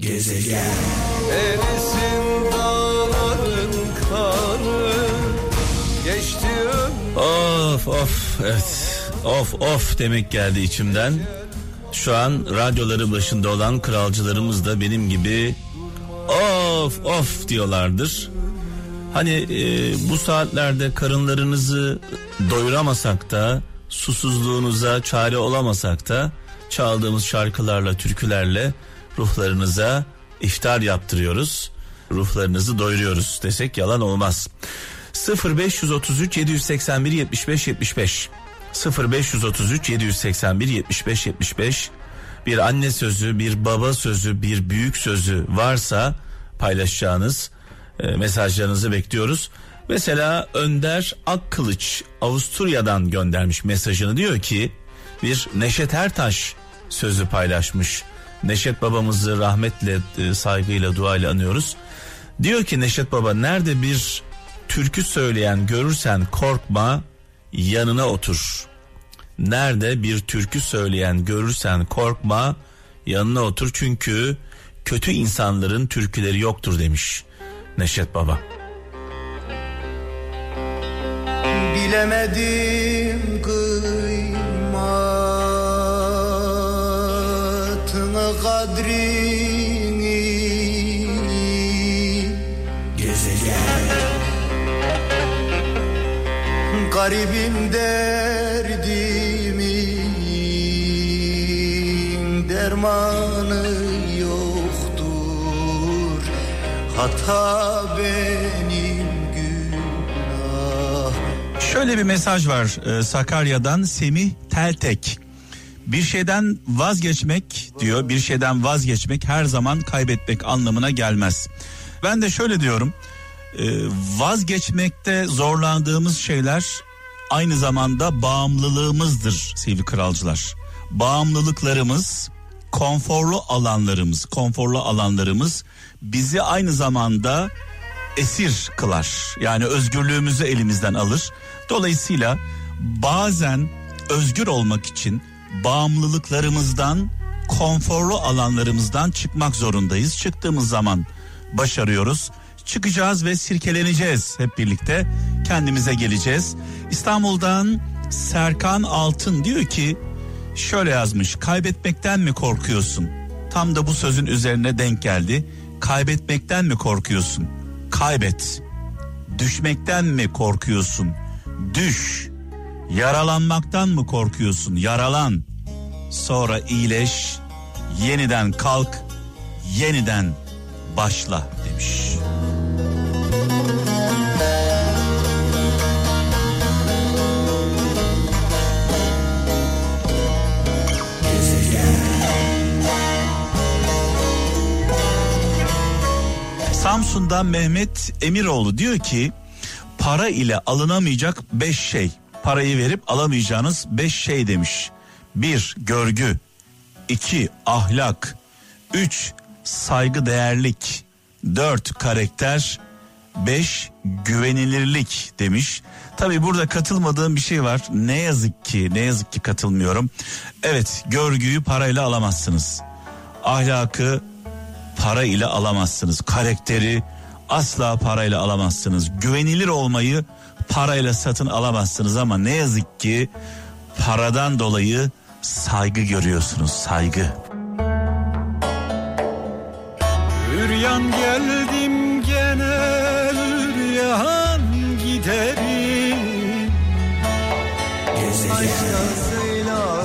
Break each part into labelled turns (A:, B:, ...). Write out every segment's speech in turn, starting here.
A: Gezegen Erisin dağların karı Geçti Of of evet of of demek geldi içimden. Şu an radyoları başında olan kralcılarımız da benim gibi of of diyorlardır. Hani e, bu saatlerde karınlarınızı doyuramasak da susuzluğunuza çare olamasak da çaldığımız şarkılarla türkülerle ruhlarınıza iftar yaptırıyoruz. Ruhlarınızı doyuruyoruz desek yalan olmaz. 0533 781 75 75 0533 781 75 75 bir anne sözü, bir baba sözü, bir büyük sözü varsa paylaşacağınız e, mesajlarınızı bekliyoruz. Mesela Önder Akkılıç Avusturya'dan göndermiş mesajını diyor ki bir Neşet Ertaş sözü paylaşmış. Neşet babamızı rahmetle, e, saygıyla, duayla anıyoruz. Diyor ki Neşet baba nerede bir türkü söyleyen görürsen korkma yanına otur. Nerede bir türkü söyleyen görürsen korkma yanına otur çünkü kötü insanların türküleri yoktur demiş Neşet Baba.
B: Bilemedim kadrini Gezegen Garibim derdimin dermanı yoktur. Hata benim günah.
C: Şöyle bir mesaj var e, Sakarya'dan Semih Teltek. Bir şeyden vazgeçmek diyor, bir şeyden vazgeçmek her zaman kaybetmek anlamına gelmez. Ben de şöyle diyorum, e, vazgeçmekte zorlandığımız şeyler aynı zamanda bağımlılığımızdır sevgili kralcılar. Bağımlılıklarımız, konforlu alanlarımız, konforlu alanlarımız bizi aynı zamanda esir kılar. Yani özgürlüğümüzü elimizden alır. Dolayısıyla bazen özgür olmak için bağımlılıklarımızdan, konforlu alanlarımızdan çıkmak zorundayız. Çıktığımız zaman başarıyoruz. Çıkacağız ve sirkeleneceğiz hep birlikte. Kendimize geleceğiz. İstanbul'dan Serkan Altın diyor ki şöyle yazmış. Kaybetmekten mi korkuyorsun? Tam da bu sözün üzerine denk geldi. Kaybetmekten mi korkuyorsun? Kaybet. Düşmekten mi korkuyorsun? Düş. Yaralanmaktan mı korkuyorsun? Yaralan. Sonra iyileş. Yeniden kalk. Yeniden başla demiş. Samsun'dan Mehmet Emiroğlu diyor ki para ile alınamayacak beş şey. Parayı verip alamayacağınız beş şey demiş. Bir görgü, iki ahlak, üç saygı değerlik, dört karakter, beş güvenilirlik demiş. Tabi burada katılmadığım bir şey var. Ne yazık ki, ne yazık ki katılmıyorum. Evet, görgüyü parayla alamazsınız. Ahlakı para ile alamazsınız. Karakteri asla parayla alamazsınız. Güvenilir olmayı parayla satın alamazsınız ama ne yazık ki paradan dolayı saygı görüyorsunuz. Saygı.
A: Üryan geldim gene üryan giderim Başkasıyla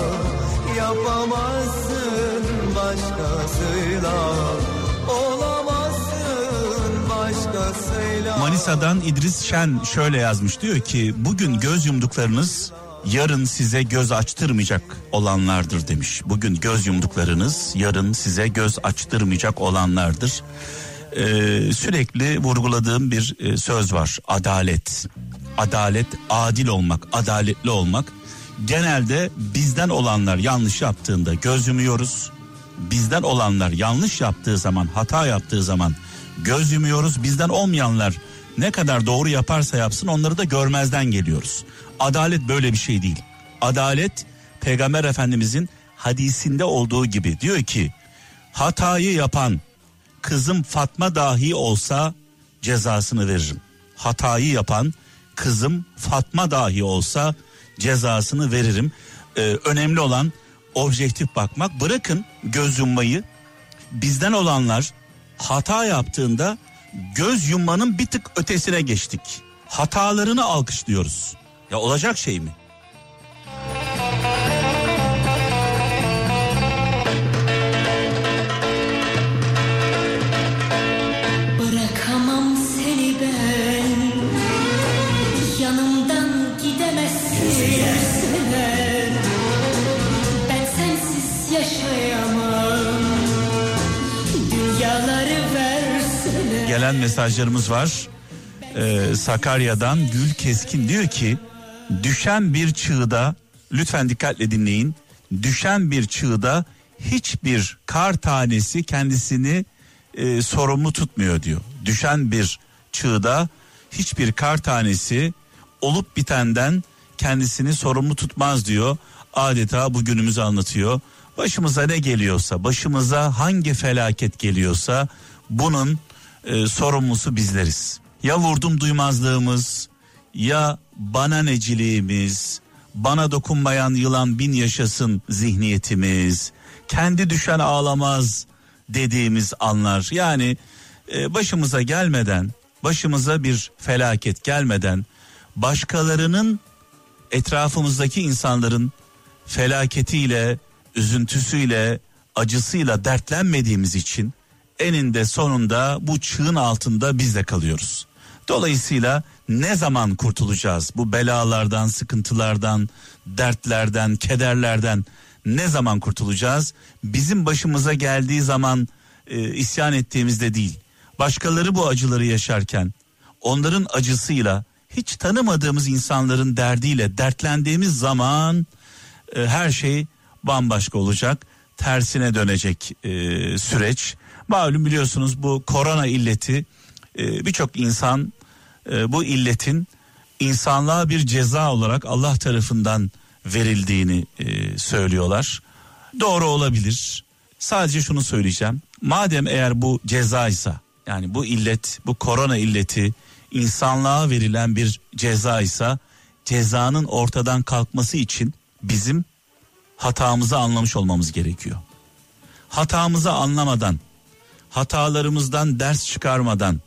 A: yapamazsın başkasıyla
C: Manisa'dan İdris Şen şöyle yazmış diyor ki bugün göz yumduklarınız yarın size göz açtırmayacak olanlardır demiş. Bugün göz yumduklarınız yarın size göz açtırmayacak olanlardır. Ee, sürekli vurguladığım bir e, söz var adalet. Adalet adil olmak adaletli olmak. Genelde bizden olanlar yanlış yaptığında göz yumuyoruz. Bizden olanlar yanlış yaptığı zaman hata yaptığı zaman göz yumuyoruz. Bizden olmayanlar ne kadar doğru yaparsa yapsın onları da görmezden geliyoruz. Adalet böyle bir şey değil. Adalet Peygamber Efendimizin hadisinde olduğu gibi diyor ki hatayı yapan kızım Fatma dahi olsa cezasını veririm. Hatayı yapan kızım Fatma dahi olsa cezasını veririm. Ee, önemli olan objektif bakmak. Bırakın göz yummayı. Bizden olanlar hata yaptığında göz yummanın bir tık ötesine geçtik. Hatalarını alkışlıyoruz. Ya olacak şey mi? Gelen mesajlarımız var. Ee, Sakarya'dan Gül Keskin diyor ki düşen bir çığda lütfen dikkatle dinleyin. Düşen bir çığda hiçbir kar tanesi kendisini e, sorumlu tutmuyor diyor. Düşen bir çığda hiçbir kar tanesi olup bitenden kendisini sorumlu tutmaz diyor. Adeta bugünümüzü anlatıyor. Başımıza ne geliyorsa, başımıza hangi felaket geliyorsa bunun e, sorumlusu bizleriz. Ya vurdum duymazlığımız, ya bana neciliğimiz, bana dokunmayan yılan bin yaşasın zihniyetimiz, kendi düşen ağlamaz dediğimiz anlar. Yani e, başımıza gelmeden, başımıza bir felaket gelmeden başkalarının etrafımızdaki insanların felaketiyle, üzüntüsüyle, acısıyla dertlenmediğimiz için eninde sonunda bu çığın altında biz de kalıyoruz. Dolayısıyla ne zaman kurtulacağız bu belalardan, sıkıntılardan, dertlerden, kederlerden ne zaman kurtulacağız? Bizim başımıza geldiği zaman e, isyan ettiğimizde değil. Başkaları bu acıları yaşarken onların acısıyla hiç tanımadığımız insanların derdiyle dertlendiğimiz zaman e, her şey bambaşka olacak. Tersine dönecek e, süreç. Malum biliyorsunuz bu korona illeti e, birçok insan e, bu illetin insanlığa bir ceza olarak Allah tarafından verildiğini e, söylüyorlar. Doğru olabilir. Sadece şunu söyleyeceğim. Madem eğer bu cezaysa yani bu illet bu korona illeti insanlığa verilen bir cezaysa cezanın ortadan kalkması için bizim hatamızı anlamış olmamız gerekiyor. Hatamızı anlamadan, hatalarımızdan ders çıkarmadan,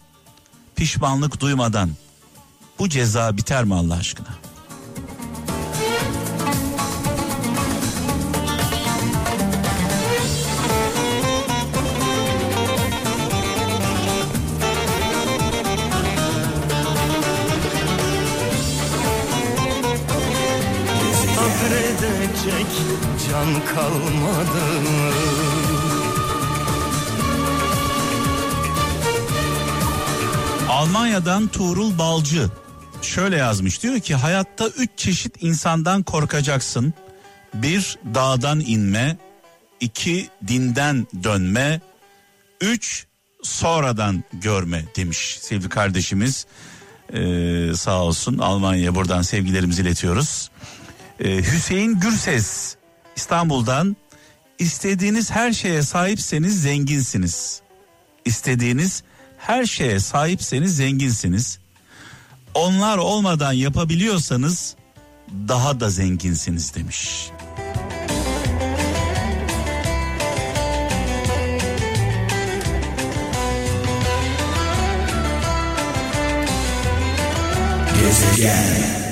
C: pişmanlık duymadan bu ceza biter mi Allah aşkına?
B: Can kalmadı
C: Almanya'dan Tuğrul Balcı şöyle yazmış diyor ki hayatta üç çeşit insandan korkacaksın. Bir dağdan inme, iki dinden dönme, üç sonradan görme demiş sevgili kardeşimiz. Ee, sağ olsun Almanya'ya buradan sevgilerimizi iletiyoruz. Ee, Hüseyin Gürses İstanbul'dan istediğiniz her şeye sahipseniz zenginsiniz. İstediğiniz her şeye sahipseniz zenginsiniz. Onlar olmadan yapabiliyorsanız daha da zenginsiniz demiş.
B: Gezegen